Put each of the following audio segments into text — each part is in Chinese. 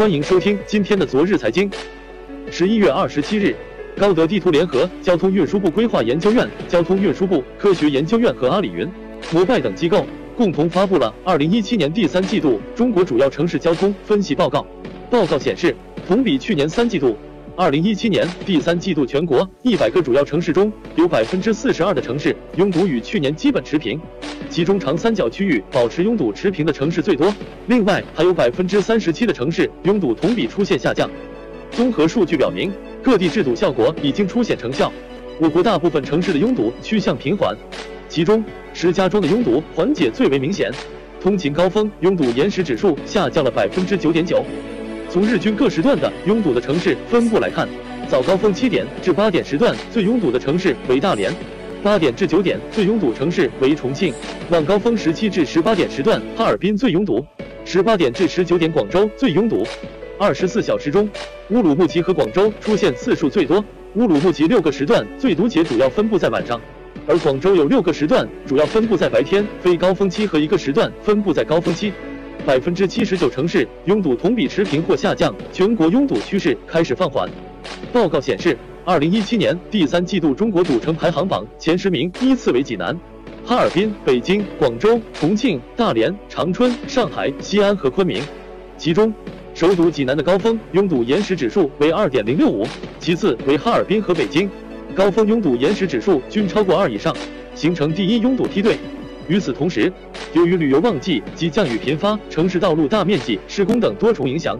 欢迎收听今天的昨日财经。十一月二十七日，高德地图联合交通运输部规划研究院、交通运输部科学研究院和阿里云、摩拜等机构共同发布了二零一七年第三季度中国主要城市交通分析报告。报告显示，同比去年三季度。二零一七年第三季度，全国一百个主要城市中有百分之四十二的城市拥堵与去年基本持平，其中长三角区域保持拥堵持平的城市最多。另外，还有百分之三十七的城市拥堵同比出现下降。综合数据表明，各地治堵效果已经出现成效，我国大部分城市的拥堵趋向平缓，其中石家庄的拥堵缓解最为明显，通勤高峰拥堵延时指数下降了百分之九点九。从日均各时段的拥堵的城市分布来看，早高峰七点至八点时段最拥堵的城市为大连，八点至九点最拥堵城市为重庆，晚高峰十七至十八点时段哈尔滨最拥堵，十八点至十九点广州最拥堵。二十四小时中，乌鲁木齐和广州出现次数最多，乌鲁木齐六个时段最堵且主要分布在晚上，而广州有六个时段主要分布在白天非高峰期和一个时段分布在高峰期。百分之七十九城市拥堵同比持平或下降，全国拥堵趋势开始放缓。报告显示，二零一七年第三季度中国堵城排行榜前十名依次为济南、哈尔滨、北京、广州、重庆、大连、长春、上海、西安和昆明。其中，首堵济南的高峰拥堵延时指数为二点零六五，其次为哈尔滨和北京，高峰拥堵延时指数均超过二以上，形成第一拥堵梯队。与此同时，由于旅游旺季及降雨频发、城市道路大面积施工等多重影响，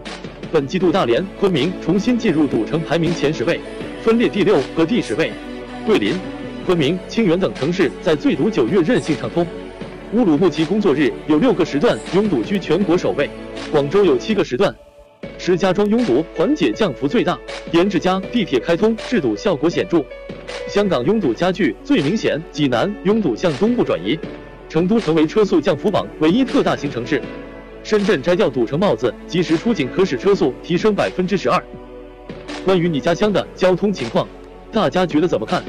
本季度大连、昆明重新进入堵城排名前十位，分列第六和第十位。桂林、昆明、清远等城市在最堵九月任性畅通。乌鲁木齐工作日有六个时段拥堵居全国首位，广州有七个时段。石家庄拥堵缓解降幅最大，沿着家地铁开通治堵效果显著。香港拥堵加剧最明显，济南拥堵向东部转移。成都成为车速降幅榜唯一特大型城市，深圳摘掉堵城帽子，及时出警可使车速提升百分之十二。关于你家乡的交通情况，大家觉得怎么看？